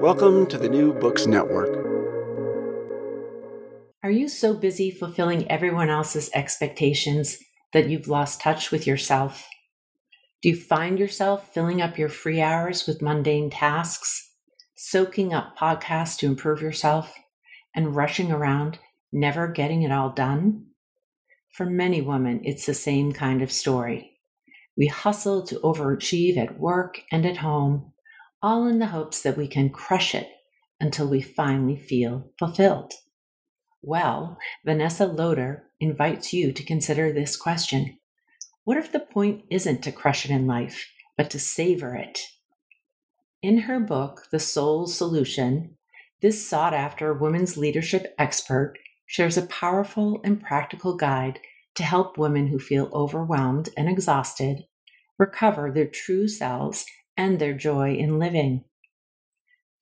Welcome to the New Books Network. Are you so busy fulfilling everyone else's expectations that you've lost touch with yourself? Do you find yourself filling up your free hours with mundane tasks, soaking up podcasts to improve yourself, and rushing around, never getting it all done? For many women, it's the same kind of story. We hustle to overachieve at work and at home, all in the hopes that we can crush it until we finally feel fulfilled. Well, Vanessa Loder invites you to consider this question What if the point isn't to crush it in life, but to savor it? In her book, The Soul Solution, this sought after women's leadership expert shares a powerful and practical guide to help women who feel overwhelmed and exhausted recover their true selves and their joy in living.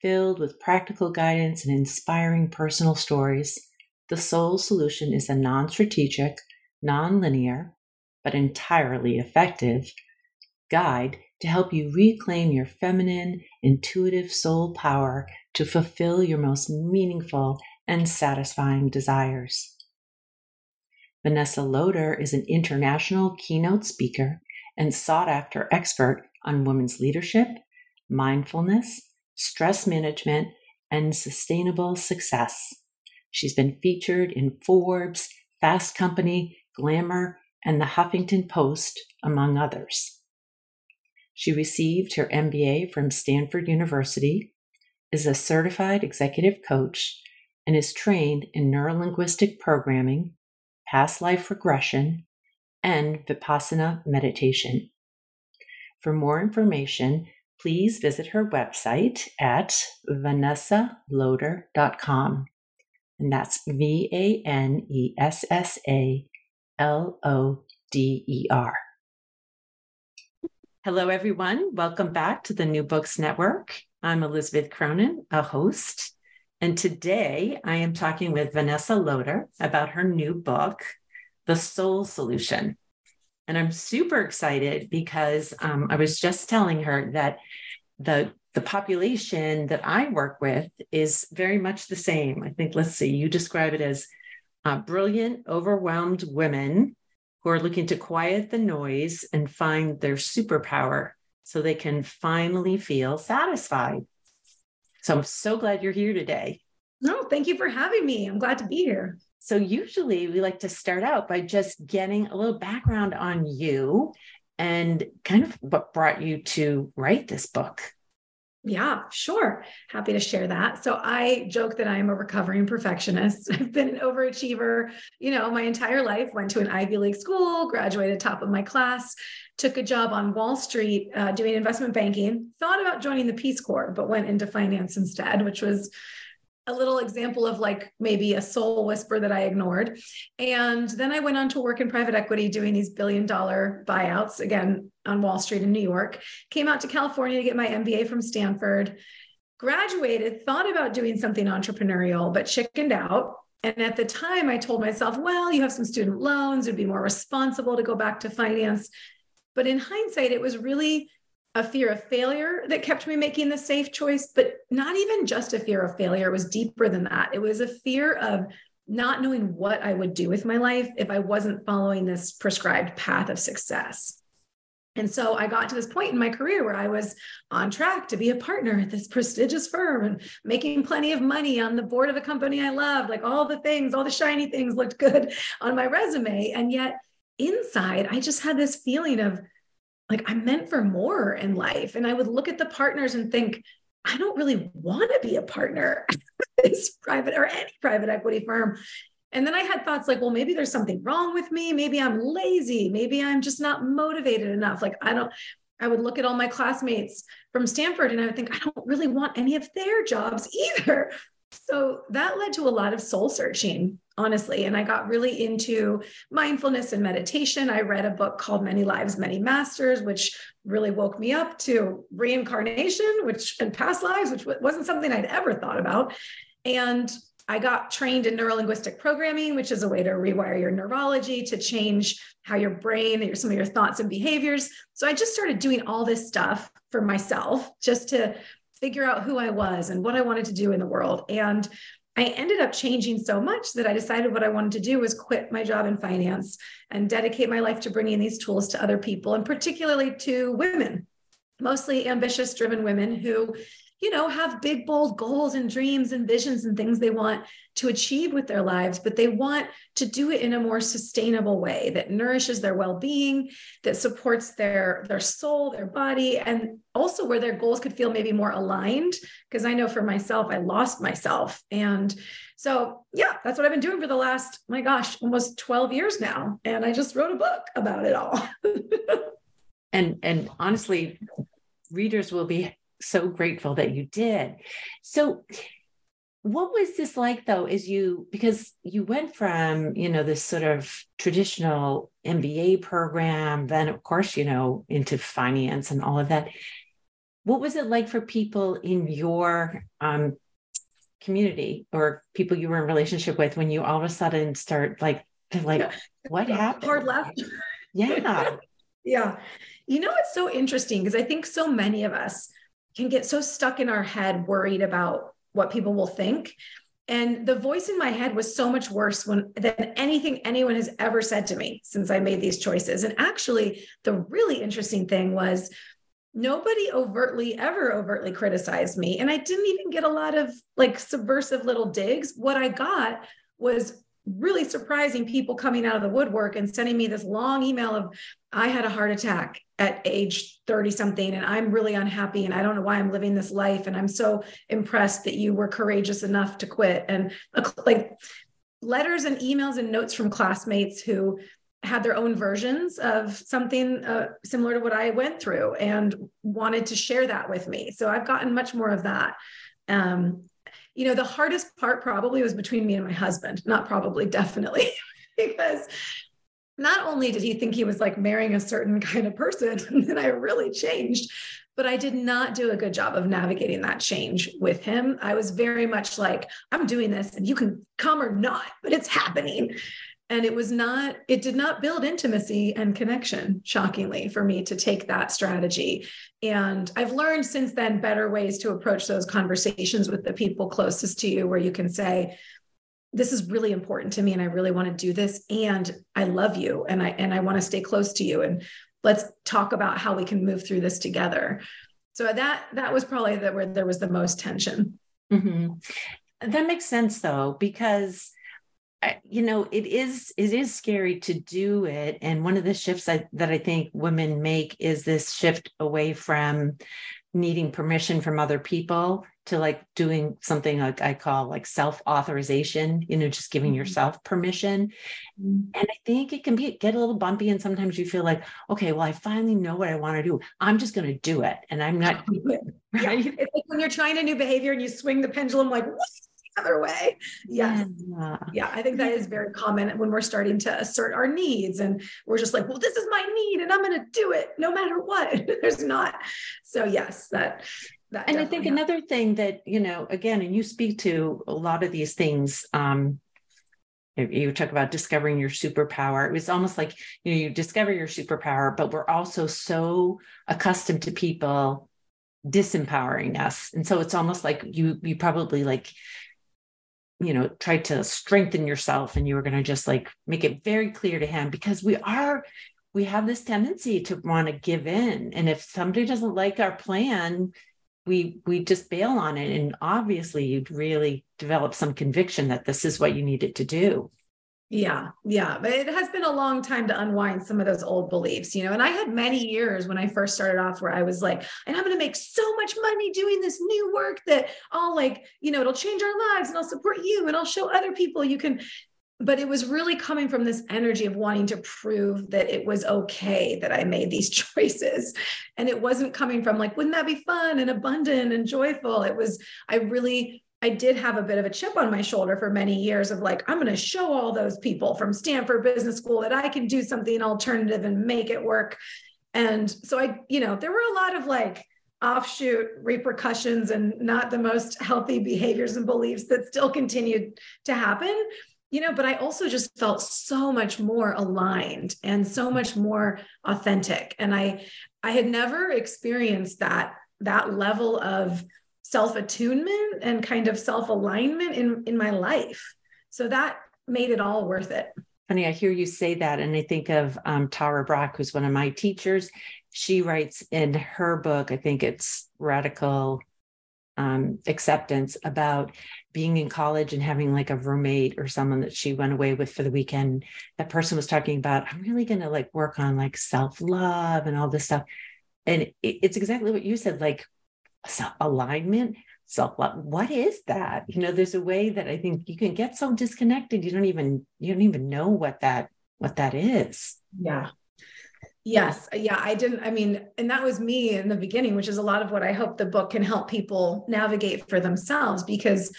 Filled with practical guidance and inspiring personal stories, the Soul Solution is a non strategic, non linear, but entirely effective guide to help you reclaim your feminine, intuitive soul power to fulfill your most meaningful and satisfying desires. Vanessa Loder is an international keynote speaker and sought after expert on women's leadership, mindfulness, stress management, and sustainable success. She's been featured in Forbes, Fast Company, Glamour, and the Huffington Post, among others. She received her MBA from Stanford University, is a certified executive coach, and is trained in neurolinguistic programming, past life regression, and Vipassana meditation. For more information, please visit her website at vanessaloder.com. And that's V A N E S S A L O D E R. Hello, everyone. Welcome back to the New Books Network. I'm Elizabeth Cronin, a host. And today I am talking with Vanessa Loder about her new book, The Soul Solution. And I'm super excited because um, I was just telling her that the the population that I work with is very much the same. I think, let's see, you describe it as uh, brilliant, overwhelmed women who are looking to quiet the noise and find their superpower so they can finally feel satisfied. So I'm so glad you're here today. No, thank you for having me. I'm glad to be here. So, usually we like to start out by just getting a little background on you and kind of what brought you to write this book. Yeah, sure. Happy to share that. So I joke that I am a recovering perfectionist. I've been an overachiever, you know, my entire life. Went to an Ivy League school, graduated top of my class, took a job on Wall Street uh, doing investment banking. Thought about joining the Peace Corps, but went into finance instead, which was a little example of like maybe a soul whisper that I ignored. And then I went on to work in private equity doing these billion dollar buyouts again on Wall Street in New York. Came out to California to get my MBA from Stanford. graduated, thought about doing something entrepreneurial, but chickened out. And at the time, I told myself, well, you have some student loans, it'd be more responsible to go back to finance. But in hindsight, it was really a fear of failure that kept me making the safe choice, but not even just a fear of failure. It was deeper than that. It was a fear of not knowing what I would do with my life if I wasn't following this prescribed path of success. And so I got to this point in my career where I was on track to be a partner at this prestigious firm and making plenty of money on the board of a company I loved. Like all the things, all the shiny things looked good on my resume. And yet inside, I just had this feeling of, like I'm meant for more in life. And I would look at the partners and think, I don't really want to be a partner this private or any private equity firm. And then I had thoughts like, well, maybe there's something wrong with me. Maybe I'm lazy. Maybe I'm just not motivated enough. Like, I don't, I would look at all my classmates from Stanford and I would think, I don't really want any of their jobs either. So that led to a lot of soul searching honestly. And I got really into mindfulness and meditation. I read a book called Many Lives, Many Masters, which really woke me up to reincarnation, which and past lives, which wasn't something I'd ever thought about. And I got trained in neurolinguistic programming, which is a way to rewire your neurology to change how your brain and some of your thoughts and behaviors. So I just started doing all this stuff for myself just to figure out who I was and what I wanted to do in the world. And I ended up changing so much that I decided what I wanted to do was quit my job in finance and dedicate my life to bringing these tools to other people, and particularly to women, mostly ambitious, driven women who you know, have big, bold goals and dreams and visions and things they want to achieve with their lives, but they want to do it in a more sustainable way that nourishes their well-being, that supports their their soul, their body, and also where their goals could feel maybe more aligned. Because I know for myself, I lost myself. And so, yeah, that's what I've been doing for the last, my gosh, almost 12 years now. And I just wrote a book about it all. and and honestly, readers will be so grateful that you did. So, what was this like though is you because you went from you know this sort of traditional mba program then of course you know into finance and all of that. What was it like for people in your um, community or people you were in relationship with when you all of a sudden start like like what happened? hard left. Yeah. Yeah. You know it's so interesting? Because i think so many of us can get so stuck in our head worried about what people will think and the voice in my head was so much worse when than anything anyone has ever said to me since I made these choices. And actually, the really interesting thing was nobody overtly ever overtly criticized me. And I didn't even get a lot of like subversive little digs. What I got was really surprising people coming out of the woodwork and sending me this long email of I had a heart attack at age 30 something and I'm really unhappy and I don't know why I'm living this life and I'm so impressed that you were courageous enough to quit and like letters and emails and notes from classmates who had their own versions of something uh, similar to what I went through and wanted to share that with me. So I've gotten much more of that. Um, you know, the hardest part probably was between me and my husband, not probably, definitely, because not only did he think he was like marrying a certain kind of person, and I really changed, but I did not do a good job of navigating that change with him. I was very much like, I'm doing this and you can come or not, but it's happening and it was not it did not build intimacy and connection shockingly for me to take that strategy. And i've learned since then better ways to approach those conversations with the people closest to you where you can say this is really important to me and i really want to do this and i love you and i and i want to stay close to you and let's talk about how we can move through this together. So that that was probably the, where there was the most tension. Mm-hmm. that makes sense though because you know it is it is scary to do it and one of the shifts I, that i think women make is this shift away from needing permission from other people to like doing something like i call like self authorization you know just giving mm-hmm. yourself permission mm-hmm. and i think it can be get a little bumpy and sometimes you feel like okay well i finally know what i want to do i'm just going to do it and i'm not right yeah. it's like when you're trying a new behavior and you swing the pendulum like what other way. Yes. Yeah. yeah. I think that is very common when we're starting to assert our needs and we're just like, well, this is my need and I'm going to do it no matter what. There's not. So, yes, that that and I think helped. another thing that, you know, again, and you speak to a lot of these things, um, you talk about discovering your superpower. It was almost like you know you discover your superpower, but we're also so accustomed to people disempowering us, and so it's almost like you you probably like you know tried to strengthen yourself, and you were going to just like make it very clear to him because we are we have this tendency to want to give in, and if somebody doesn't like our plan, we we just bail on it. And obviously you'd really develop some conviction that this is what you needed to do yeah yeah but it has been a long time to unwind some of those old beliefs you know and i had many years when i first started off where i was like and i'm going to make so much money doing this new work that i'll like you know it'll change our lives and i'll support you and i'll show other people you can but it was really coming from this energy of wanting to prove that it was okay that I made these choices. And it wasn't coming from like, wouldn't that be fun and abundant and joyful? It was, I really, I did have a bit of a chip on my shoulder for many years of like, I'm going to show all those people from Stanford Business School that I can do something alternative and make it work. And so I, you know, there were a lot of like, offshoot repercussions and not the most healthy behaviors and beliefs that still continued to happen you know, but I also just felt so much more aligned and so much more authentic. And I, I had never experienced that, that level of self-attunement and kind of self-alignment in, in my life. So that made it all worth it. Funny, I hear you say that, and I think of um, Tara Brach, who's one of my teachers. She writes in her book, I think it's Radical um, acceptance about being in college and having like a roommate or someone that she went away with for the weekend. That person was talking about, I'm really going to like work on like self love and all this stuff. And it, it's exactly what you said like alignment, self love. What is that? You know, there's a way that I think you can get so disconnected. You don't even, you don't even know what that, what that is. Yeah. Yes. Yeah. I didn't, I mean, and that was me in the beginning, which is a lot of what I hope the book can help people navigate for themselves. Because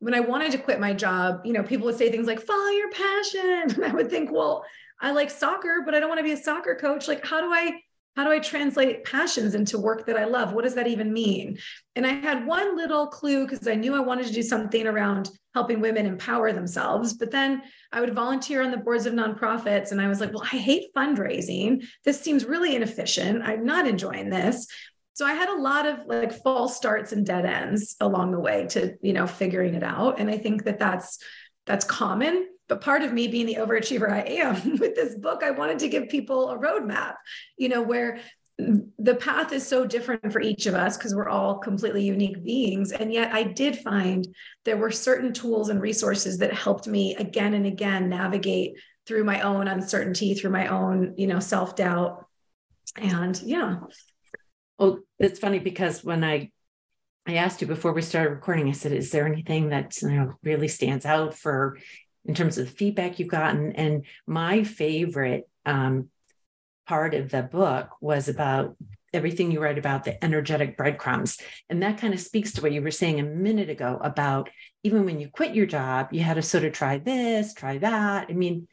when I wanted to quit my job, you know, people would say things like, follow your passion. And I would think, well, I like soccer, but I don't want to be a soccer coach. Like, how do I how do I translate passions into work that I love? What does that even mean? And I had one little clue because I knew I wanted to do something around helping women empower themselves. But then I would volunteer on the boards of nonprofits. And I was like, well, I hate fundraising. This seems really inefficient. I'm not enjoying this. So I had a lot of like false starts and dead ends along the way to, you know, figuring it out. And I think that that's that's common but part of me being the overachiever I am with this book, I wanted to give people a roadmap, you know, where the path is so different for each of us because we're all completely unique beings. And yet I did find there were certain tools and resources that helped me again and again navigate through my own uncertainty, through my own, you know, self-doubt. And yeah. Well, it's funny because when I I asked you before we started recording, I said, is there anything that you know really stands out for in terms of the feedback you've gotten. And my favorite um, part of the book was about everything you write about the energetic breadcrumbs. And that kind of speaks to what you were saying a minute ago about even when you quit your job, you had to sort of try this, try that. I mean,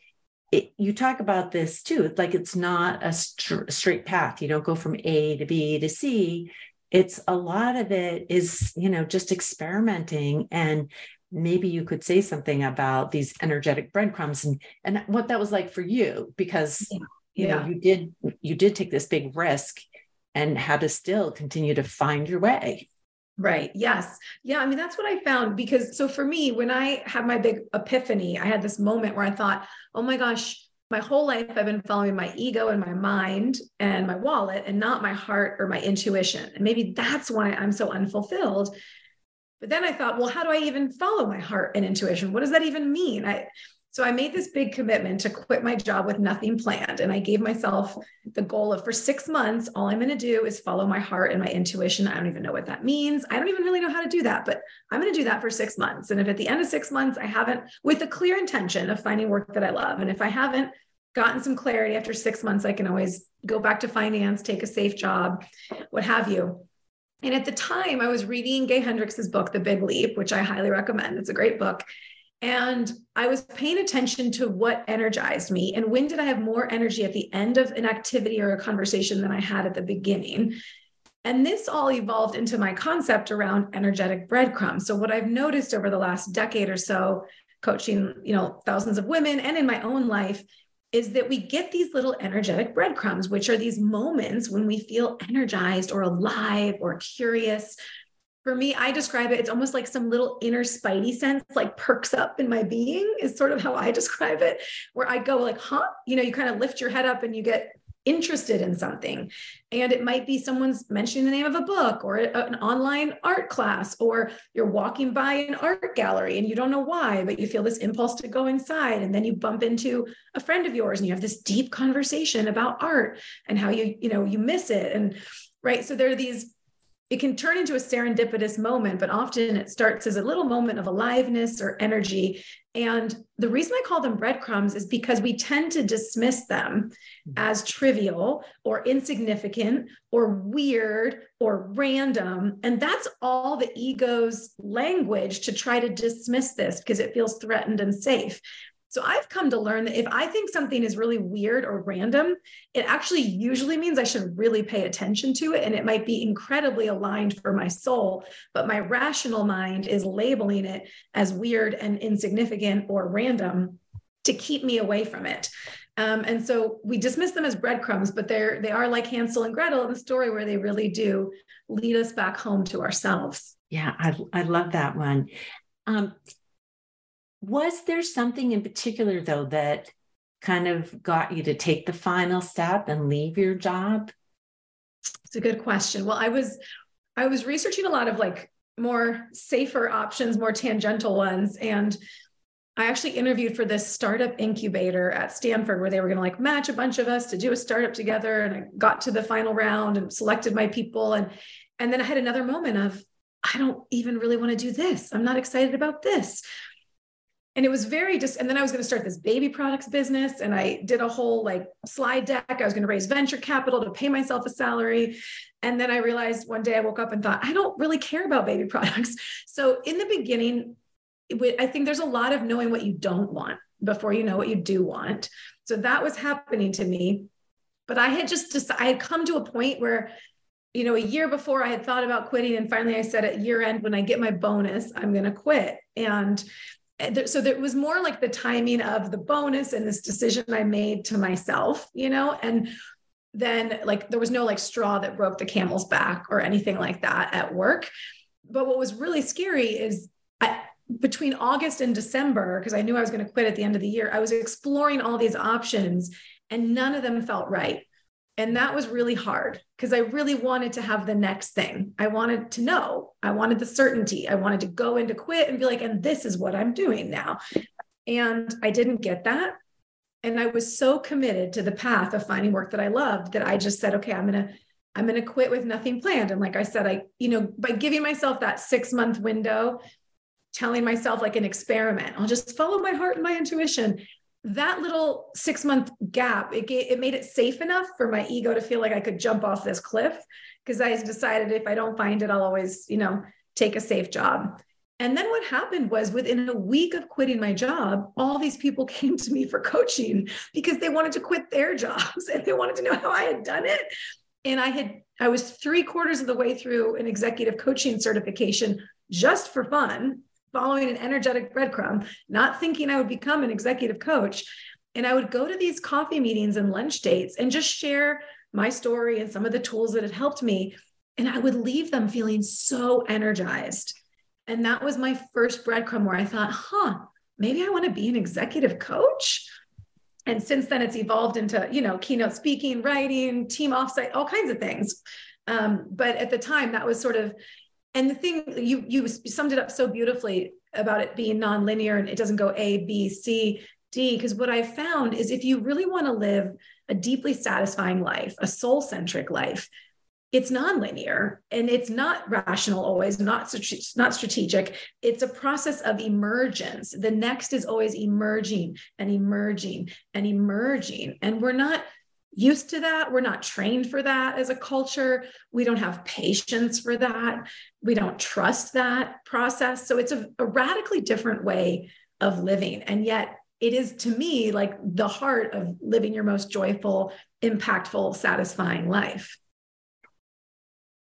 it, you talk about this too. Like it's not a st- straight path. You don't go from A to B to C. It's a lot of it is, you know, just experimenting and maybe you could say something about these energetic breadcrumbs and and what that was like for you because yeah. you know you did you did take this big risk and had to still continue to find your way Right. Yes. Yeah. I mean, that's what I found because so for me, when I had my big epiphany, I had this moment where I thought, oh my gosh, my whole life I've been following my ego and my mind and my wallet and not my heart or my intuition. And maybe that's why I'm so unfulfilled but then I thought, well, how do I even follow my heart and intuition? What does that even mean? I so I made this big commitment to quit my job with nothing planned. And I gave myself the goal of for six months, all I'm going to do is follow my heart and my intuition. I don't even know what that means. I don't even really know how to do that, but I'm going to do that for six months. And if at the end of six months, I haven't, with a clear intention of finding work that I love, and if I haven't gotten some clarity after six months, I can always go back to finance, take a safe job, what have you. And at the time, I was reading Gay Hendricks's book, The Big Leap, which I highly recommend. It's a great book. And I was paying attention to what energized me and when did I have more energy at the end of an activity or a conversation than I had at the beginning. And this all evolved into my concept around energetic breadcrumbs. So what I've noticed over the last decade or so, coaching, you know, thousands of women and in my own life is that we get these little energetic breadcrumbs, which are these moments when we feel energized or alive or curious. For me, I describe it, it's almost like some little inner spidey sense, like perks up in my being, is sort of how I describe it, where I go, like, huh? You know, you kind of lift your head up and you get interested in something. And it might be someone's mentioning the name of a book or an online art class, or you're walking by an art gallery and you don't know why, but you feel this impulse to go inside. And then you bump into a friend of yours and you have this deep conversation about art and how you, you know, you miss it. And right. So there are these it can turn into a serendipitous moment, but often it starts as a little moment of aliveness or energy. And the reason I call them breadcrumbs is because we tend to dismiss them mm-hmm. as trivial or insignificant or weird or random. And that's all the ego's language to try to dismiss this because it feels threatened and safe. So I've come to learn that if I think something is really weird or random, it actually usually means I should really pay attention to it. And it might be incredibly aligned for my soul, but my rational mind is labeling it as weird and insignificant or random to keep me away from it. Um, and so we dismiss them as breadcrumbs, but they're they are like Hansel and Gretel in the story where they really do lead us back home to ourselves. Yeah, I, I love that one. Um, was there something in particular, though, that kind of got you to take the final step and leave your job? It's a good question. Well, I was I was researching a lot of like more safer options, more tangential ones. And I actually interviewed for this startup incubator at Stanford where they were going to like match a bunch of us to do a startup together. And I got to the final round and selected my people. And and then I had another moment of, I don't even really want to do this. I'm not excited about this and it was very just and then i was going to start this baby products business and i did a whole like slide deck i was going to raise venture capital to pay myself a salary and then i realized one day i woke up and thought i don't really care about baby products so in the beginning i think there's a lot of knowing what you don't want before you know what you do want so that was happening to me but i had just decided i had come to a point where you know, a year before I had thought about quitting. And finally I said at year end, when I get my bonus, I'm going to quit. And Eh, so there was more like the timing of the bonus and this decision I made to myself, you know, and then like there was no like straw that broke the camel's back or anything like that at work. But what was really scary is I, between August and December, because I knew I was going to quit at the end of the year, I was exploring all these options and none of them felt right. And that was really hard because I really wanted to have the next thing. I wanted to know, I wanted the certainty. I wanted to go into quit and be like, and this is what I'm doing now. And I didn't get that. And I was so committed to the path of finding work that I loved that I just said, okay, I'm going to I'm going to quit with nothing planned. And like I said, I, you know, by giving myself that six month window, telling myself like an experiment, I'll just follow my heart and my intuition that little six month gap it, gave, it made it safe enough for my ego to feel like i could jump off this cliff because i decided if i don't find it i'll always you know take a safe job. And then what happened was within a week of quitting my job all these people came to me for coaching because they wanted to quit their jobs and they wanted to know how i had done it. And i had i was three quarters of the way through an executive coaching certification just for fun following an energetic breadcrumb, not thinking I would become an executive coach. And I would go to these coffee meetings and lunch dates and just share my story and some of the tools that had helped me. And I would leave them feeling so energized. And that was my first breadcrumb where I thought, huh, maybe I want to be an executive coach. And since then, it's evolved into, you know, keynote speaking, writing, team offsite, all kinds of things. Um, but at the time, that was sort of and the thing you you summed it up so beautifully about it being nonlinear and it doesn't go A, B, C, D. Because what I found is if you really want to live a deeply satisfying life, a soul centric life, it's nonlinear and it's not rational always, not, not strategic. It's a process of emergence. The next is always emerging and emerging and emerging. And we're not used to that. We're not trained for that as a culture. We don't have patience for that. We don't trust that process. So it's a, a, radically different way of living. And yet, it is to me like the heart of living your most joyful, impactful, satisfying life.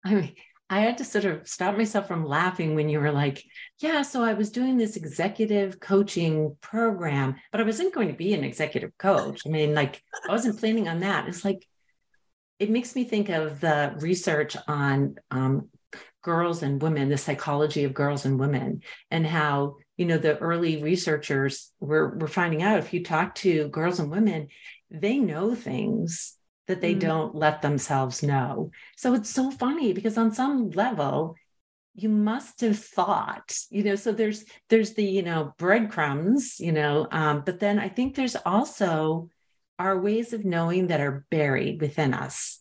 I mean, I had to sort of stop myself from laughing when you were like, yeah, so I was doing this executive coaching program, but I wasn't going to be an executive coach. I mean, like, I wasn't planning on that. It's like, it makes me think of the research on um, girls and women, the psychology of girls and women, and how, you know, the early researchers were, were finding out if you talk to girls and women, they know things that they mm. don't let themselves know. So it's so funny because on some level, you must have thought, you know, so there's there's the, you know, breadcrumbs, you know, um, but then I think there's also our ways of knowing that are buried within us.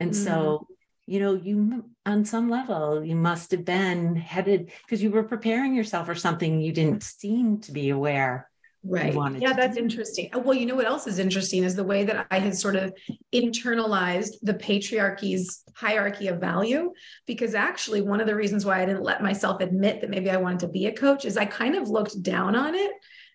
And mm. so, you know, you on some level, you must have been headed because you were preparing yourself for something you didn't seem to be aware Right. Yeah, that's interesting. Uh, well, you know what else is interesting is the way that I had sort of internalized the patriarchy's hierarchy of value. Because actually, one of the reasons why I didn't let myself admit that maybe I wanted to be a coach is I kind of looked down on it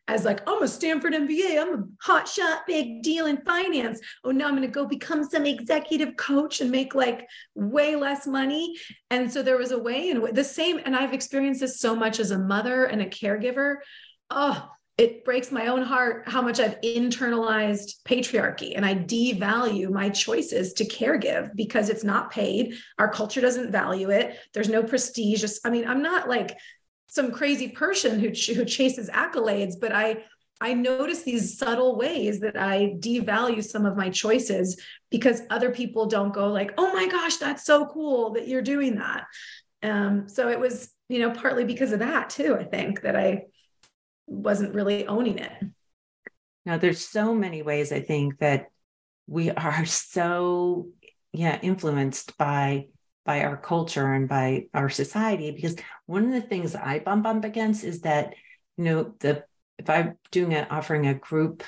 as like, I'm a Stanford MBA, I'm a hot shot, big deal in finance. Oh, now I'm going to go become some executive coach and make like way less money. And so there was a way in the same, and I've experienced this so much as a mother and a caregiver. Oh, it breaks my own heart how much I've internalized patriarchy and I devalue my choices to care give because it's not paid. Our culture doesn't value it. There's no prestige. I mean, I'm not like some crazy person who, who chases accolades, but I I notice these subtle ways that I devalue some of my choices because other people don't go like, "Oh my gosh, that's so cool that you're doing that." Um, so it was, you know, partly because of that too. I think that I wasn't really owning it. Now, there's so many ways I think that we are so yeah influenced by by our culture and by our society because one of the things I bump up against is that you know the if I'm doing a offering a group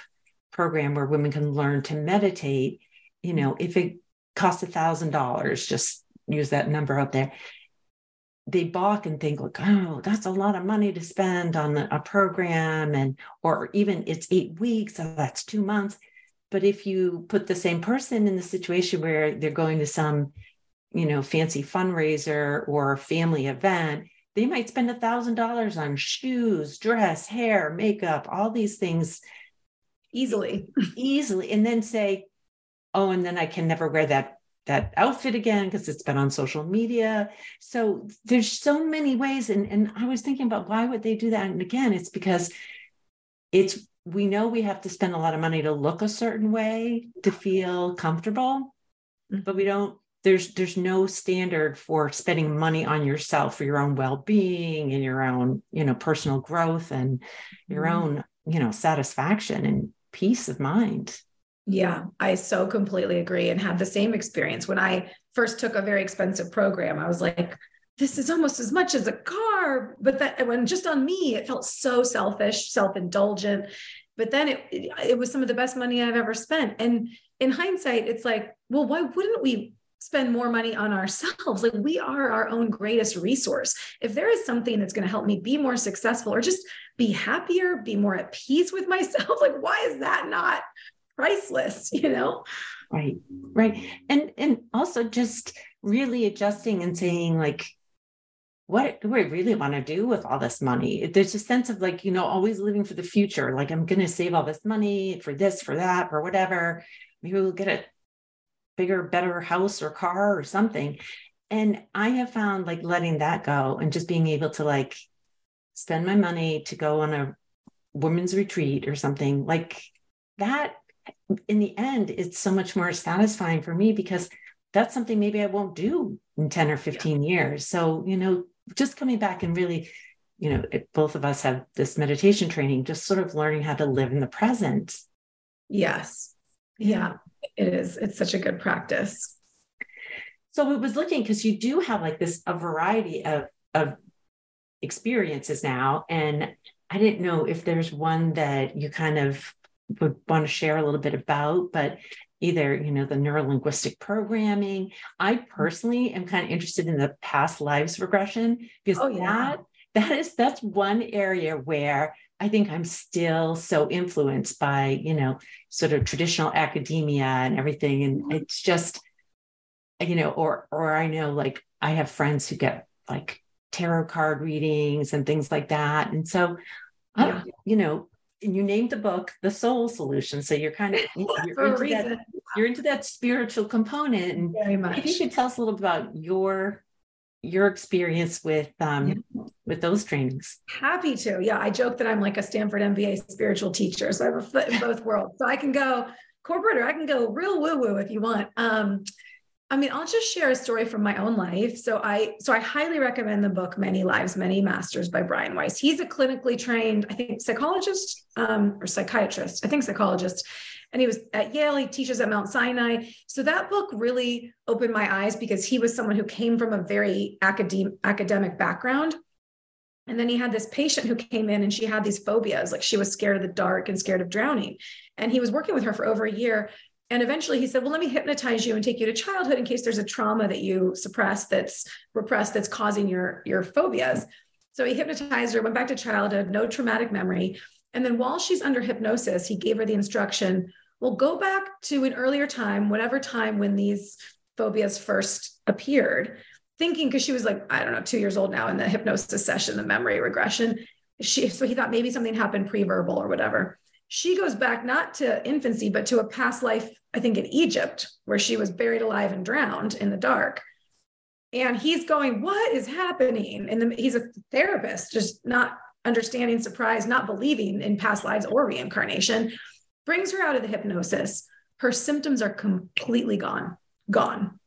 program where women can learn to meditate, you know, if it costs a thousand dollars, just use that number out there they balk and think like oh that's a lot of money to spend on a program and or even it's eight weeks so that's two months. But if you put the same person in the situation where they're going to some you know fancy fundraiser or family event they might spend a thousand dollars on shoes dress hair makeup all these things easily. easily and then say oh and then i can never wear that that outfit again because it's been on social media. So there's so many ways. And, and I was thinking about why would they do that? And again, it's because it's we know we have to spend a lot of money to look a certain way to feel comfortable, mm-hmm. but we don't there's there's no standard for spending money on yourself for your own well-being and your own you know personal growth and your mm-hmm. own you know satisfaction and peace of mind yeah, I so completely agree and had the same experience when I first took a very expensive program. I was like, this is almost as much as a car, but that when just on me, it felt so selfish, self-indulgent. But then it, it, was some of the best money I've ever spent. And in hindsight, it's like, well, why wouldn't we spend more money on ourselves. Like we are our own greatest resource. If there is something that's going to help me be more successful or just be happier, be more at peace with myself, like why is that not priceless you know right right and and also just really adjusting and saying like what do I really want to do with all this money? There's a sense of like, you know, always living for the future. Like, I'm going to save all this money for this, for that, or whatever. Maybe we'll get a bigger, better house or car or something. And I have found like letting that go and just being able to like spend my money to go on a women's retreat or something like that in the end, it's so much more satisfying for me because that's something maybe I won't do in 10 or 15 yeah. years. So, you know, just coming back and really, you know, it, both of us have this meditation training, just sort of learning how to live in the present. Yes. Yeah, it is. It's such a good practice. So it was looking because you do have like this a variety of of experiences now. And I didn't know if there's one that you kind of would want to share a little bit about, but either you know the neurolinguistic programming i personally am kind of interested in the past lives regression because oh, yeah. that that is that's one area where i think i'm still so influenced by you know sort of traditional academia and everything and mm-hmm. it's just you know or or i know like I have friends who get like tarot card readings and things like that. And so, yeah. you know, you named the book the soul solution. So you're kind of you're, into that, you're into that spiritual component and very much if you could tell us a little bit about your your experience with um yeah. with those trainings. Happy to. Yeah i joke that i'm like a stanford mba spiritual teacher so i have a foot in both worlds. So i can go corporate or i can go real woo woo if you want. Um I mean, I'll just share a story from my own life. So I so I highly recommend the book Many Lives, Many Masters by Brian Weiss. He's a clinically trained, I think, psychologist um, or psychiatrist. I think psychologist. And he was at Yale, he teaches at Mount Sinai. So that book really opened my eyes because he was someone who came from a very academic academic background. And then he had this patient who came in and she had these phobias, like she was scared of the dark and scared of drowning. And he was working with her for over a year and eventually he said, Well, let me hypnotize you and take you to childhood in case there's a trauma that you suppress that's repressed that's causing your, your phobias. So he hypnotized her, went back to childhood, no traumatic memory. And then while she's under hypnosis, he gave her the instruction well, go back to an earlier time, whatever time when these phobias first appeared, thinking because she was like, I don't know, two years old now in the hypnosis session, the memory regression. She, so he thought maybe something happened pre-verbal or whatever she goes back not to infancy, but to a past life, I think in Egypt, where she was buried alive and drowned in the dark. And he's going, What is happening? And the, he's a therapist, just not understanding, surprise, not believing in past lives or reincarnation, brings her out of the hypnosis. Her symptoms are completely gone, gone.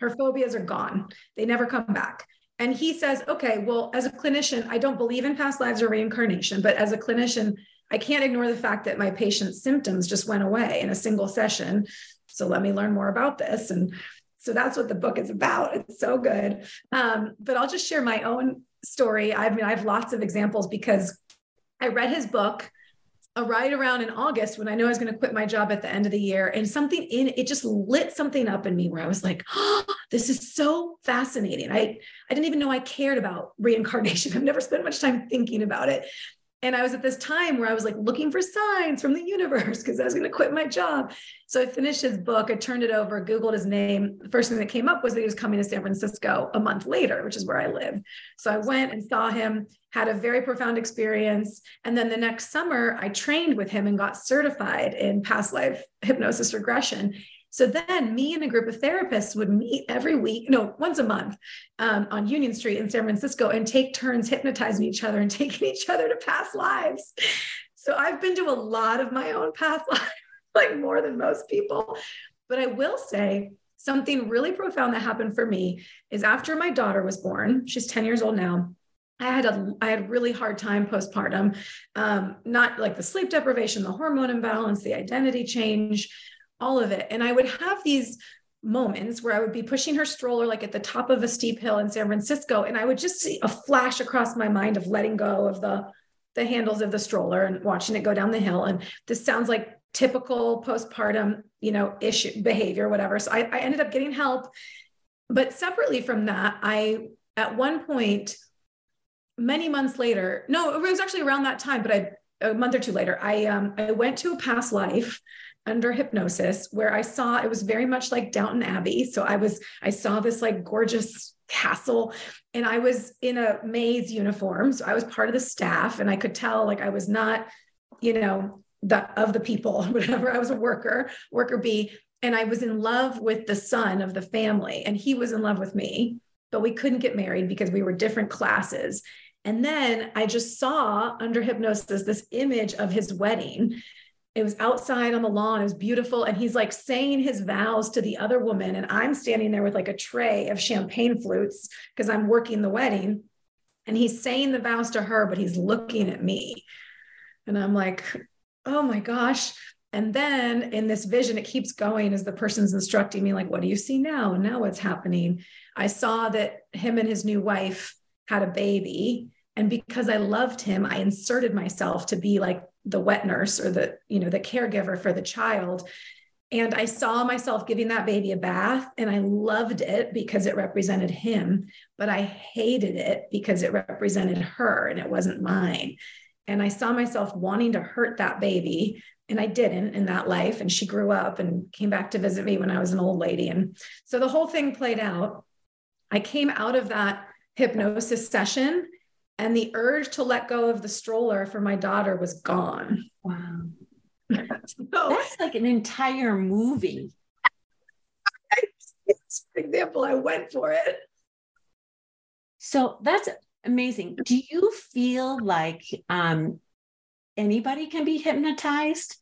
Her phobias are gone. They never come back. And he says, Okay, well, as a clinician, I don't believe in past lives or reincarnation, but as a clinician, I can't ignore the fact that my patient's symptoms just went away in a single session. So let me learn more about this. And so that's what the book is about. It's so good. Um, but I'll just share my own story. I mean, I have lots of examples because I read his book uh, right around in August when I knew I was going to quit my job at the end of the year. And something in it just lit something up in me where I was like, oh, this is so fascinating. I, I didn't even know I cared about reincarnation. I've never spent much time thinking about it and I was at this time where I was like looking for signs from the universe because I was going to quit my job. So I finished his book. I turned it over, Googled his name. The first thing that came up was that he was coming to San Francisco a month later, which is where I live. So I went and saw him, had a very profound experience. And then the next summer, I trained with him and got certified in past life hypnosis regression. So then me and a group of therapists would meet every week, no, once a month um, on Union Street in San Francisco and take turns hypnotizing each other and taking each other to past lives. So I've been to a lot of my own past lives, like more than most people. But I will say something really profound that happened for me is after my daughter was born, she's 10 years old now. I had a I had a really hard time postpartum, um, not like the sleep deprivation, the hormone imbalance, the identity change, all of it. And I would have these moments where I would be pushing her stroller like at the top of a steep hill in San Francisco and I would just see a flash across my mind of letting go of the the handles of the stroller and watching it go down the hill. And this sounds like typical postpartum you know issue behavior whatever. So I, I ended up getting help. But separately from that I at one point many months later no it was actually around that time but I a month or two later I um I went to a past life under hypnosis where I saw it was very much like Downton Abbey. So I was, I saw this like gorgeous castle and I was in a maid's uniform. So I was part of the staff and I could tell like I was not, you know, the of the people, whatever. I was a worker, worker bee. And I was in love with the son of the family and he was in love with me, but we couldn't get married because we were different classes. And then I just saw under hypnosis this image of his wedding it was outside on the lawn. It was beautiful. And he's like saying his vows to the other woman. And I'm standing there with like a tray of champagne flutes because I'm working the wedding. And he's saying the vows to her, but he's looking at me. And I'm like, oh my gosh. And then in this vision, it keeps going as the person's instructing me, like, what do you see now? And now what's happening? I saw that him and his new wife had a baby. And because I loved him, I inserted myself to be like the wet nurse or the you know the caregiver for the child. And i saw myself giving that baby a bath and i loved it because it represented him but i hated it because it represented her and it wasn't mine. And i saw myself wanting to hurt that baby and i didn't in that life. And she grew up and came back to visit me when i was an old lady. And so the whole thing played out. I came out of that hypnosis session and the urge to let go of the stroller for my daughter was gone. Wow. so, That's like an entire movie. For example, I went for it. So that's amazing. Do you feel like um, anybody can be hypnotized?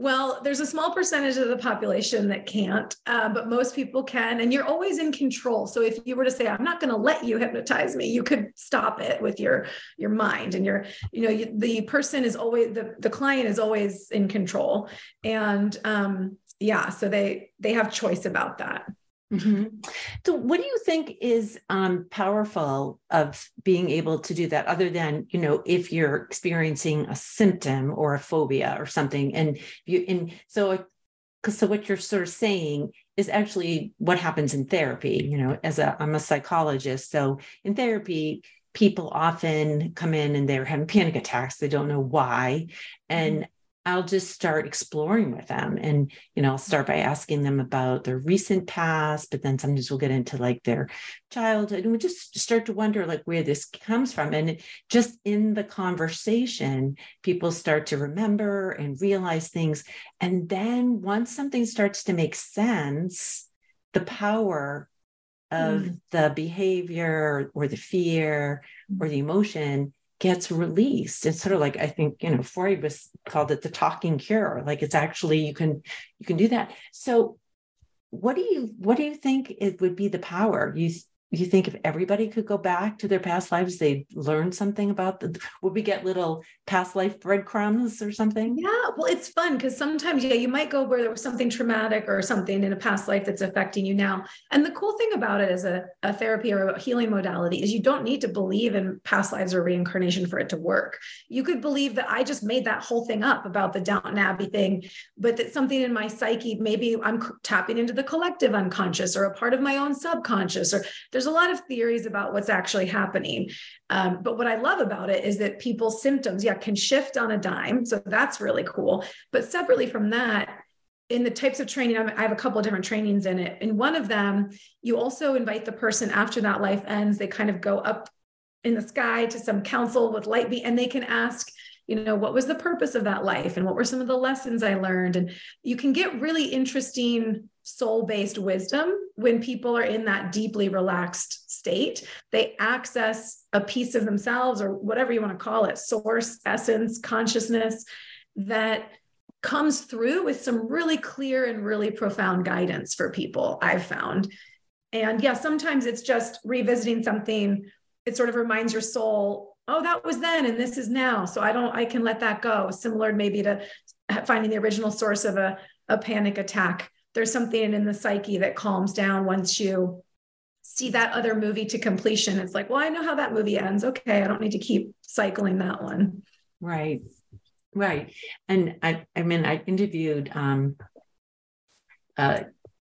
Well, there's a small percentage of the population that can't, uh, but most people can. And you're always in control. So if you were to say, "I'm not going to let you hypnotize me," you could stop it with your your mind and your, you know, you, the person is always the the client is always in control. And um, yeah, so they they have choice about that. Mm-hmm. So, what do you think is um, powerful of being able to do that, other than you know, if you're experiencing a symptom or a phobia or something, and you and so, because so what you're sort of saying is actually what happens in therapy. You know, as a I'm a psychologist, so in therapy, people often come in and they're having panic attacks. They don't know why, and mm-hmm. I'll just start exploring with them. And, you know, I'll start by asking them about their recent past, but then sometimes we'll get into like their childhood and we just start to wonder like where this comes from. And just in the conversation, people start to remember and realize things. And then once something starts to make sense, the power of mm. the behavior or the fear or the emotion gets released. It's sort of like I think you know Freud was called it the talking cure. Like it's actually you can you can do that. So what do you what do you think it would be the power you you think if everybody could go back to their past lives, they'd learn something about the, would we get little past life breadcrumbs or something? Yeah, well, it's fun because sometimes, yeah, you might go where there was something traumatic or something in a past life that's affecting you now. And the cool thing about it as a, a therapy or a healing modality is you don't need to believe in past lives or reincarnation for it to work. You could believe that I just made that whole thing up about the Downton Abbey thing, but that something in my psyche, maybe I'm tapping into the collective unconscious or a part of my own subconscious or there's a lot of theories about what's actually happening. Um, but what I love about it is that people's symptoms, yeah, can shift on a dime. So that's really cool. But separately from that, in the types of training, I have a couple of different trainings in it. In one of them, you also invite the person after that life ends, they kind of go up in the sky to some council with light beam and they can ask you know what was the purpose of that life and what were some of the lessons i learned? And you can get really interesting soul-based wisdom when people are in that deeply relaxed state. They access a piece of themselves or whatever you want to call it source essence consciousness that comes through with some really clear and really profound guidance for people i've found. And yeah sometimes it's just revisiting something. It sort of reminds your soul oh that was then and this is now. So i don't i can let that go. Similar maybe to finding the original source of a, a panic attack. There's something in the psyche that calms down once you see that other movie to completion. It's like well i know how that movie ends. Okay i don't need to keep cycling that one. Right. Right. And i i mean i interviewed um uh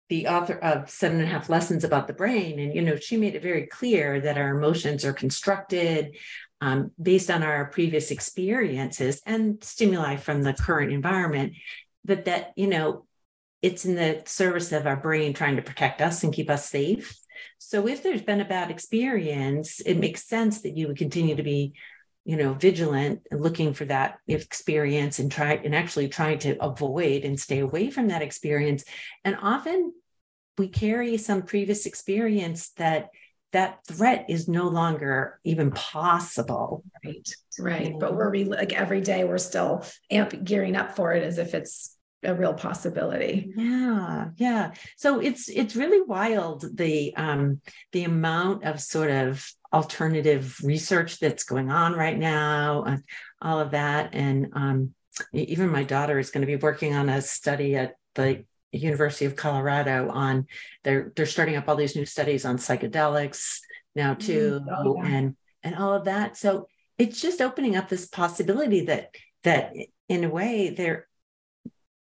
the author of seven and a half lessons about the brain. And you know she made it very clear that our emotions are constructed um, based on our previous experiences and stimuli from the current environment but that you know it's in the service of our brain trying to protect us and keep us safe. So if there's been a bad experience it makes sense that you would continue to be you know vigilant and looking for that experience and try and actually trying to avoid and stay away from that experience. And often we carry some previous experience that that threat is no longer even possible right? Right but we're re- like every day we're still amp gearing up for it as if it's a real possibility. Yeah yeah. So it's it's really wild the um the amount of sort of alternative research that's going on right now and all of that. And um even my daughter is going to be working on a study at the University of Colorado on they're they're starting up all these new studies on psychedelics now mm, too oh, yeah. and and all of that so it's just opening up this possibility that that in a way there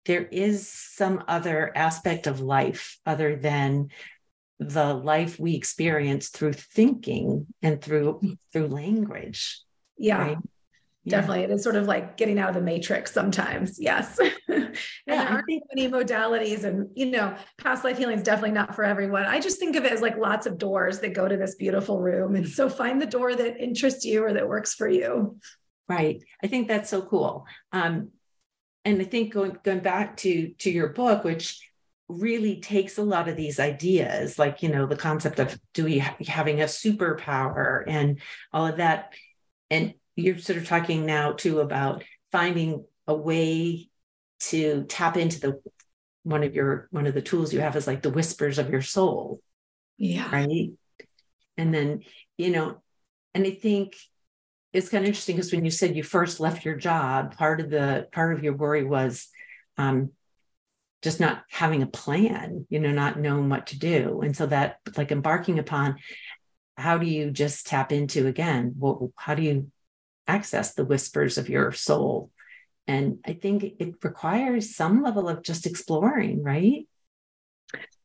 there is some other aspect of life other than the life we experience through thinking and through through language yeah right? Definitely it is sort of like getting out of the matrix sometimes yes. And yeah, there aren't think- many modalities and you know past life healing is definitely not for everyone. I just think of it as like lots of doors that go to this beautiful room. And so find the door that interests you or that works for you. Right. I think that's so cool. Um, and i think going going back to to your book which really takes a lot of these ideas like you know the concept of do we ha- having a superpower and all of that. And you're sort of talking now too about finding a way to tap into the one of your one of the tools you have is like the whispers of your soul yeah. right? And then you know and i think it's kind of interesting because when you said you first left your job part of the part of your worry was um just not having a plan you know not knowing what to do. And so that like embarking upon how do you just tap into again what how do you access the whispers of your soul. And I think it requires some level of just exploring, right?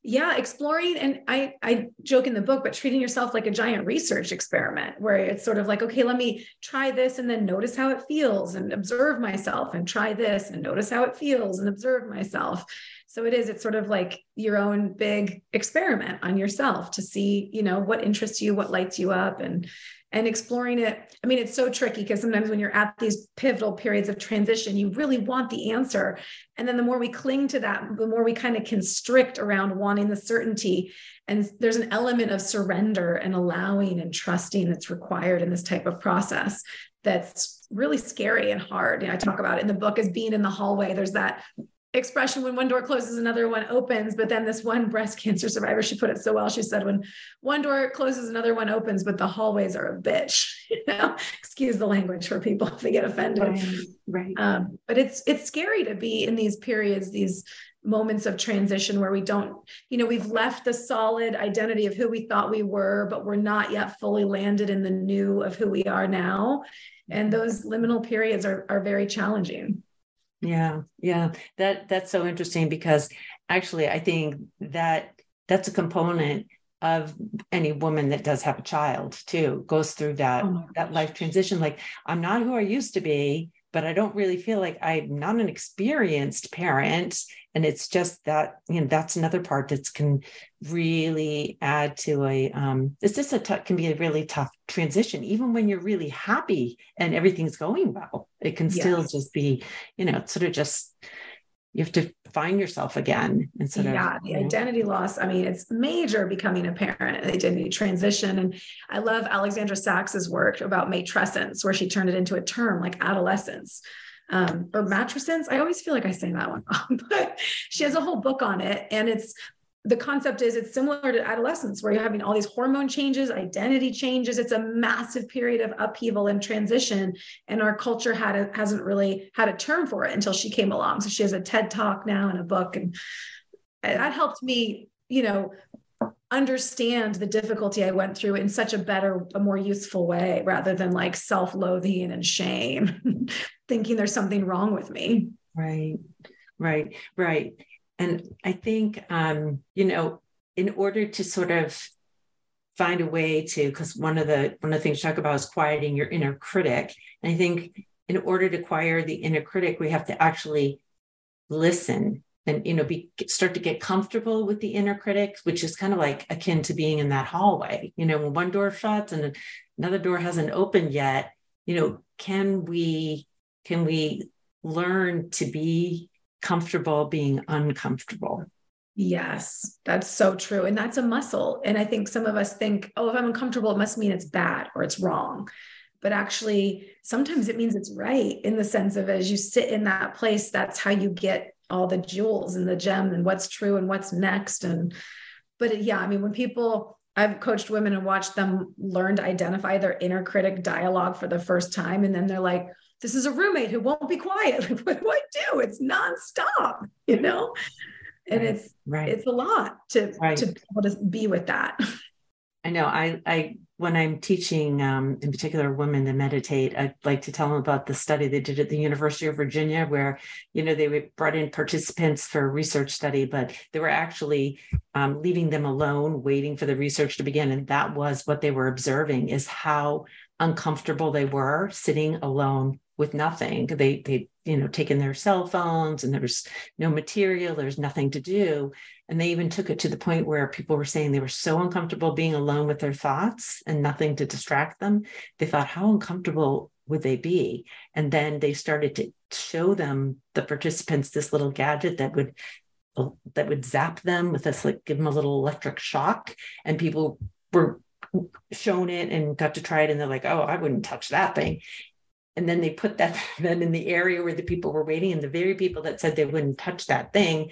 yeah exploring and i i joke in the book but treating yourself like a giant research experiment where it's sort of like okay let me try this and then notice how it feels and observe myself and try this and notice how it feels and observe myself so it is it's sort of like your own big experiment on yourself to see you know what interests you what lights you up and and exploring it. I mean, it's so tricky because sometimes when you're at these pivotal periods of transition, you really want the answer. And then the more we cling to that, the more we kind of constrict around wanting the certainty. And there's an element of surrender and allowing and trusting that's required in this type of process that's really scary and hard. And I talk about it in the book as being in the hallway. There's that expression when one door closes another one opens but then this one breast cancer survivor she put it so well she said when one door closes another one opens but the hallways are a bitch. You know excuse the language for people if they get offended. Right, right. Um, but it's it's scary to be in these periods these moments of transition where we don't you know we've left the solid identity of who we thought we were but we're not yet fully landed in the new of who we are now. And those liminal periods are, are very challenging yeah, yeah. That that's so interesting because actually I think that that's a component of any woman that does have a child too goes through that oh that life transition. Like I'm not who I used to be but I don't really feel like I'm not an experienced parent. And it's just that, you know, that's another part that can really add to a, um, it's just a t- can be a really tough transition. Even when you're really happy and everything's going well, it can yes. still just be, you know, sort of just, you have to find yourself again instead of yeah, the identity loss. I mean, it's major becoming a parent, identity transition. And I love Alexandra Sacks's work about matrescence, where she turned it into a term like adolescence. Um, or matrescence. I always feel like I say that one wrong, but she has a whole book on it. And it's the concept is it's similar to adolescence where you're having all these hormone changes identity changes. It's a massive period of upheaval and transition. And our culture had a, hasn't really had a term for it until she came along. So she has a ted talk now and a book. And that helped me you know understand the difficulty i went through in such a better a more useful way rather than like self-loathing and shame thinking there's something wrong with me. Right. Right. Right and I think, um, you know, in order to sort of find a way to, because one of the one of the things you talk about is quieting your inner critic. And I think in order to quiet the inner critic, we have to actually listen and you know be start to get comfortable with the inner critic which is kind of like akin to being in that hallway you know when one door shuts and another door hasn't opened yet you know can we can we learn to be comfortable being uncomfortable. Yes, that's so true. And that's a muscle. And I think some of us think, oh, if I'm uncomfortable, it must mean it's bad or it's wrong. But actually, sometimes it means it's right in the sense of as you sit in that place, that's how you get all the jewels and the gem and what's true and what's next. And, but yeah, I mean, when people, I've coached women and watched them learn to identify their inner critic dialogue for the first time. And then they're like, this is a roommate who won't be quiet. what do I do? It's nonstop, you know? And right. it's right. it's a lot to right. to be able to be with that. I know. I I when I'm teaching, um, in particular, women to meditate, I like to tell them about the study they did at the University of Virginia, where you know they brought in participants for a research study, but they were actually um, leaving them alone, waiting for the research to begin, and that was what they were observing: is how uncomfortable they were sitting alone with nothing. They they you know taken their cell phones and there was no material. There's nothing to do, and they even took it to the point where people were saying they were so uncomfortable being alone with their thoughts and nothing to distract them. They thought, how uncomfortable would they be? And then they started to show them the participants this little gadget that would that would zap them with this like give them a little electric shock and people were shown it and got to try it and they're like oh i wouldn't touch that thing and then they put that then in the area where the people were waiting and the very people that said they wouldn't touch that thing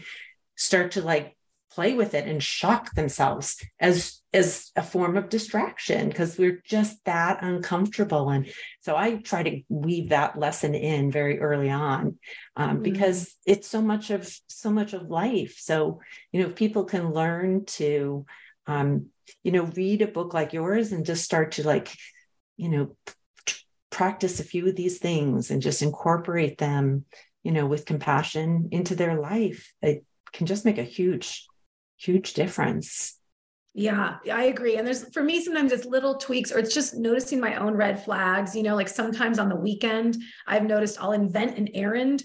start to like play with it and shock themselves as as a form of distraction because we're just that uncomfortable and so i try to weave that lesson in very early on um, mm-hmm. because it's so much of so much of life so you know if people can learn to um, you know read a book like yours and just start to like you know practice a few of these things and just incorporate them you know with compassion into their life it can just make a huge huge difference. Yeah, I agree. And there's for me, sometimes it's little tweaks or it's just noticing my own red flags. You know, like sometimes on the weekend, I've noticed I'll invent an errand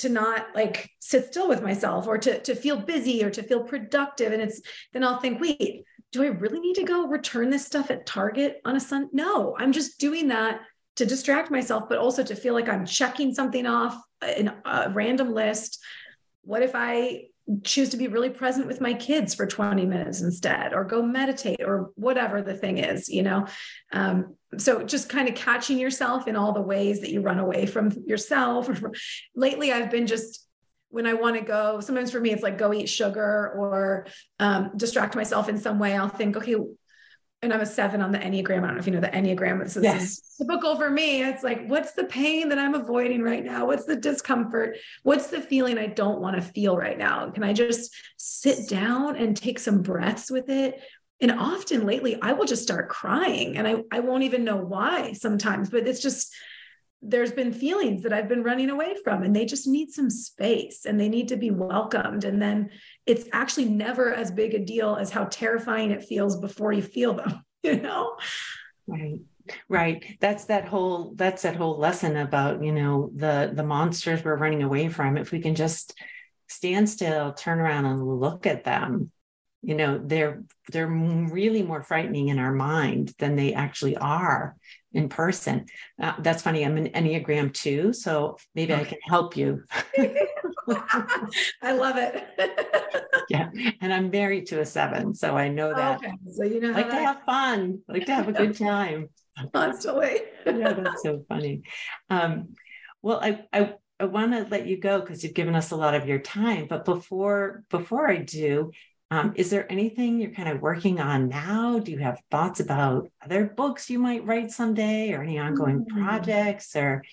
to not like sit still with myself or to, to feel busy or to feel productive. And it's then I'll think, wait, do I really need to go return this stuff at Target on a Sun? No, I'm just doing that to distract myself, but also to feel like I'm checking something off in a random list. What if I choose to be really present with my kids for 20 minutes instead or go meditate or whatever the thing is you know? Um, so just kind of catching yourself in all the ways that you run away from yourself. Lately i've been just when i want to go sometimes for me it's like go eat sugar or um, distract myself in some way. I'll think okay and I'm a seven on the Enneagram. I don't know if you know the Enneagram. This yes. is typical for me. It's like, what's the pain that I'm avoiding right now? What's the discomfort? What's the feeling I don't want to feel right now? Can I just sit down and take some breaths with it? And often lately, I will just start crying and I, I won't even know why sometimes, but it's just, there's been feelings that I've been running away from, and they just need some space and they need to be welcomed. And then it's actually never as big a deal as how terrifying it feels before you feel them, you know? Right. Right. That's that whole that's that whole lesson about, you know, the the monsters we're running away from. If we can just stand still, turn around and look at them, you know, they're they're really more frightening in our mind than they actually are in person. Uh, that's funny. I'm an Enneagram two, so maybe okay. I can help you. I love it. yeah, and I'm married to a seven, so I know that. Okay. So you know, like to have fun, like to have a good time. Constantly. yeah, that's so funny. Um, well, I I I want to let you go because you've given us a lot of your time. But before before I do, um, is there anything you're kind of working on now? Do you have thoughts about other books you might write someday or any ongoing mm-hmm. projects or?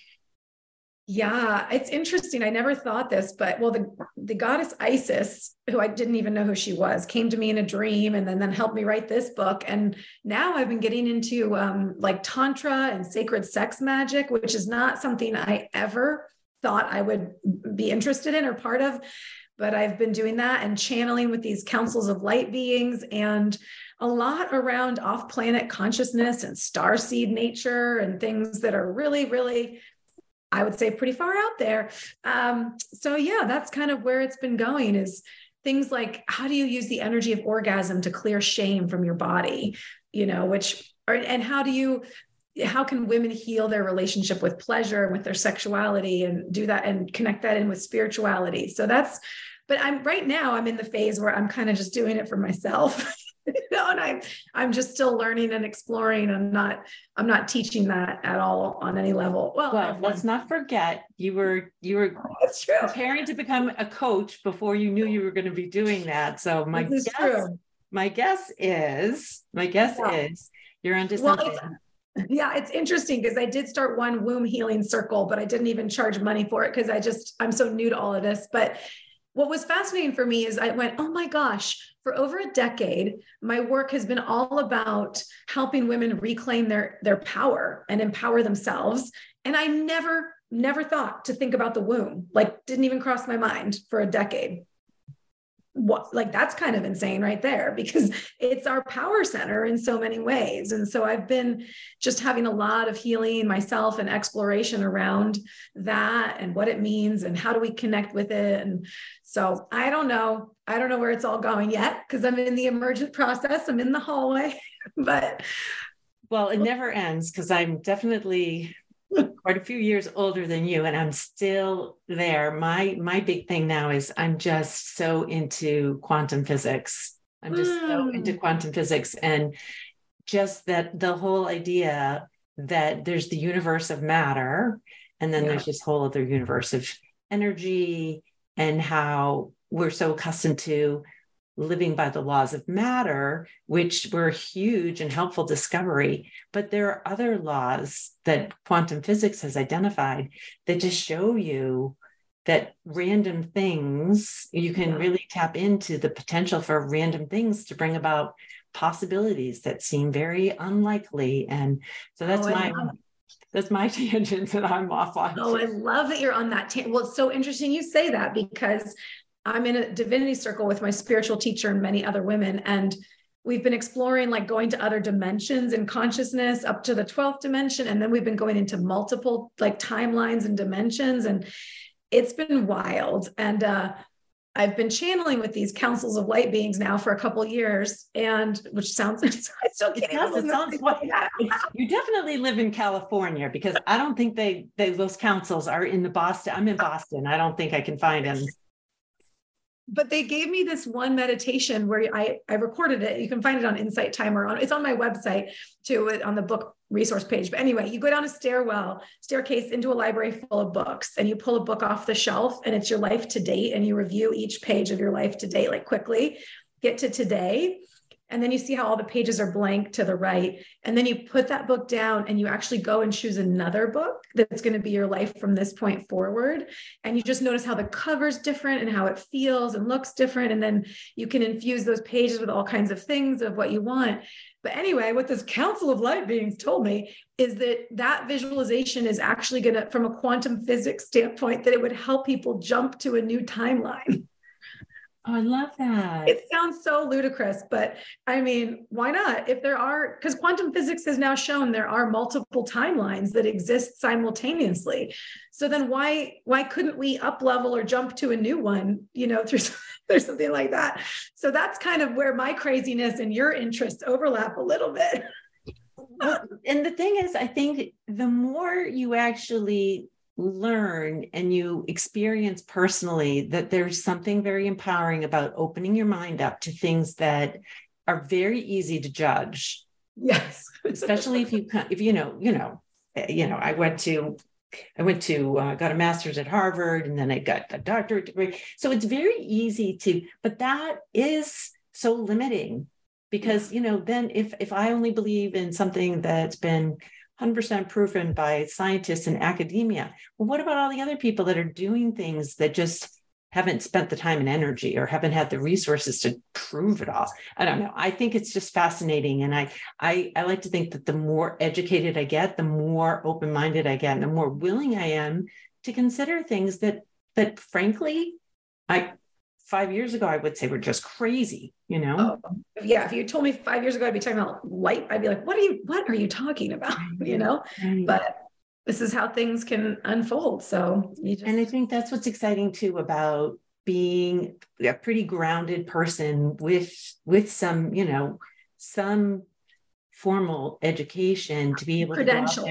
Yeah, it's interesting. I never thought this, but well, the, the goddess Isis, who I didn't even know who she was, came to me in a dream and then, then helped me write this book. And now I've been getting into um, like Tantra and sacred sex magic, which is not something I ever thought I would be interested in or part of but I've been doing that and channeling with these councils of light beings and a lot around off planet consciousness and star seed nature and things that are really, really, I would say, pretty far out there. Um, so, yeah, that's kind of where it's been going is things like how do you use the energy of orgasm to clear shame from your body, you know, which are, and how do you how can women heal their relationship with pleasure and with their sexuality and do that and connect that in with spirituality so that's but I'm right now I'm in the phase where I'm kind of just doing it for myself. you know, and I'm I'm just still learning and exploring. I'm not I'm not teaching that at all on any level. Well, well let's not forget you were you were preparing to become a coach before you knew you were going to be doing that. So my guess true. my guess is my guess yeah. is you're onto something. Yeah, it's interesting because I did start one womb healing circle, but I didn't even charge money for it because I just I'm so new to all of this. But what was fascinating for me is I went, oh my gosh, for over a decade, my work has been all about helping women reclaim their, their power and empower themselves. And I never, never thought to think about the womb, like didn't even cross my mind for a decade. What like that's kind of insane right there because it's our power center in so many ways. And so i've been just having a lot of healing myself and exploration around that and what it means and how do we connect with it. And so i don't know. I don't know where it's all going yet because i'm in the emergent process. I'm in the hallway but well it never ends because i'm definitely quite a few years older than you and i'm still there my my big thing now is i'm just so into quantum physics i'm just mm. so into quantum physics and just that the whole idea that there's the universe of matter and then yeah. there's this whole other universe of energy and how we're so accustomed to living by the laws of matter, which were a huge and helpful discovery. But there are other laws that quantum physics has identified that just show you that random things, you can really tap into the potential for random things to bring about possibilities that seem very unlikely. And so that's oh, my that's my tangent that I'm off on. Oh, I love that you're on that tangent. Well, it's so interesting you say that because I'm in a divinity circle with my spiritual teacher and many other women. And we've been exploring like going to other dimensions in consciousness up to the 12th dimension. And then we've been going into multiple like timelines and dimensions. And it's been wild. And uh, I've been channeling with these councils of light beings now for a couple years, and which sounds I still can't. It, does, it sounds what, you definitely live in California because I don't think they, they those councils are in the Boston. I'm in Boston. I don't think I can find them but they gave me this one meditation where I, I recorded it. You can find it on Insight Timer. On it's on my website too, on the book resource page. But anyway, you go down a stairwell, staircase into a library full of books, and you pull a book off the shelf, and it's your life to date, and you review each page of your life to date, like quickly, get to today, and then you see how all the pages are blank to the right. And then you put that book down and you actually go and choose another book that's going to be your life from this point forward. And you just notice how the cover's different and how it feels and looks different. And then you can infuse those pages with all kinds of things of what you want. But anyway, what this Council of Light Beings told me is that that visualization is actually going to, from a quantum physics standpoint, that it would help people jump to a new timeline. Oh, I love that. It sounds so ludicrous, but I mean, why not? If there are, because quantum physics has now shown there are multiple timelines that exist simultaneously. So then why why couldn't we up level or jump to a new one, you know, through, through something like that? So that's kind of where my craziness and your interests overlap a little bit. well, and the thing is, I think the more you actually learn and you experience personally that there's something very empowering about opening your mind up to things that are very easy to judge. Yes. Especially if you if you know you know eh, you know i went to i went to uh, got a master's at harvard and then i got a doctorate degree. So it's very easy to but that is so limiting because you know then if if i only believe in something that's been 100% proven by scientists and academia. Well, what about all the other people that are doing things that just haven't spent the time and energy or haven't had the resources to prove it all? I don't know. I think it's just fascinating. And I, I, I like to think that the more educated I get, the more open-minded I get, and the more willing I am to consider things that, that frankly, I five years ago, I would say we're just crazy, you know? Oh, yeah. If you told me five years ago, I'd be talking about light. I'd be like, what are you, what are you talking about? You know, right. but this is how things can unfold. So just... and I think that's what's exciting too about being a pretty grounded person with, with some, you know, some formal education to be able to credentials.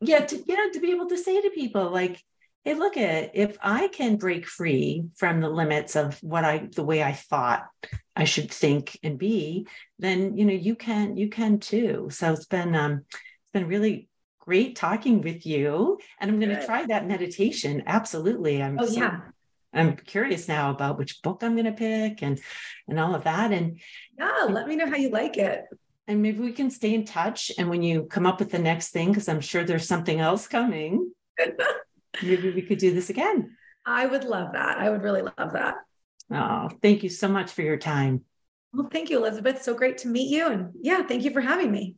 Yeah, to yeah, to be able to say to people like, hey, look at if I can break free from the limits of what I the way I thought I should think and be, then you know you can you can too. So it's been um it's been really great talking with you. And I'm going to try that meditation. Absolutely. I'm oh, so, yeah. I'm curious now about which book I'm going to pick and and all of that. And yeah, let me know how you like it. And maybe we can stay in touch. And when you come up with the next thing, because I'm sure there's something else coming. maybe we could do this again. I would love that. I would really love that. Oh, thank you so much for your time. Well, thank you, Elizabeth. So great to meet you. And yeah, thank you for having me.